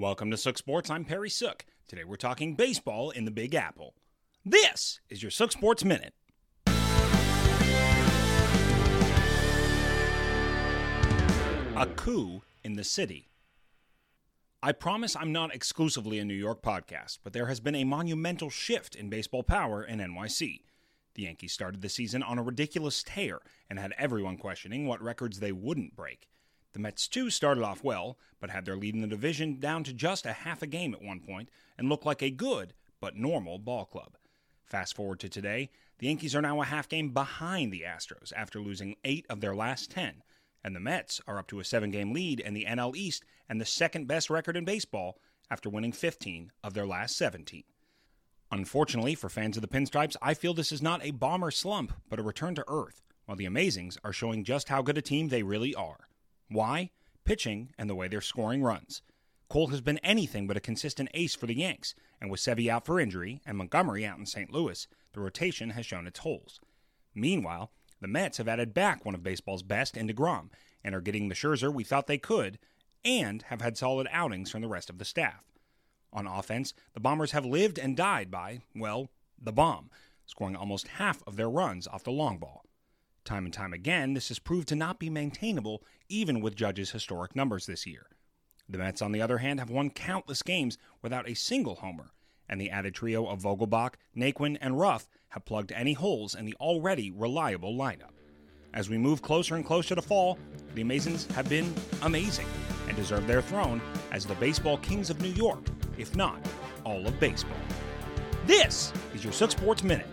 Welcome to Sook Sports. I'm Perry Sook. Today we're talking baseball in the Big Apple. This is your Sook Sports Minute. A coup in the Citi. I promise I'm not exclusively a New York podcast, but there has been a monumental shift in baseball power in NYC. The Yankees started the season on a ridiculous tear and had everyone questioning what records they wouldn't break. The Mets, too, started off well, but had their lead in the division down to just a half a game at one point and looked like a good but normal ball club. Fast forward to today, the Yankees are now a half game behind the Astros after losing eight of their last ten, and the Mets are up to a seven game lead in the NL East and the second best record in baseball after winning 15 of their last 17. Unfortunately for fans of the Pinstripes, I feel this is not a bomber slump, but a return to earth, while the Amazings are showing just how good a team they really are. Why? Pitching and the way they're scoring runs. Cole has been anything but a consistent ace for the Yanks, and with Sevy out for injury and Montgomery out in St. Louis, the rotation has shown its holes. Meanwhile, the Mets have added back one of baseball's best in DeGrom and are getting the Scherzer we thought they could, and have had solid outings from the rest of the staff. On offense, the Bombers have lived and died by, well, the bomb, scoring almost half of their runs off the long ball. Time and time again, this has proved to not be maintainable, even with Judge's historic numbers this year. The Mets, on the other hand, have won countless games without a single homer, and the added trio of Vogelbach, Naquin, and Ruf have plugged any holes in the already reliable lineup. As we move closer and closer to fall, the Amazings have been amazing and deserve their throne as the baseball kings of New York, if not all of baseball. This is your Sook Sports Minute.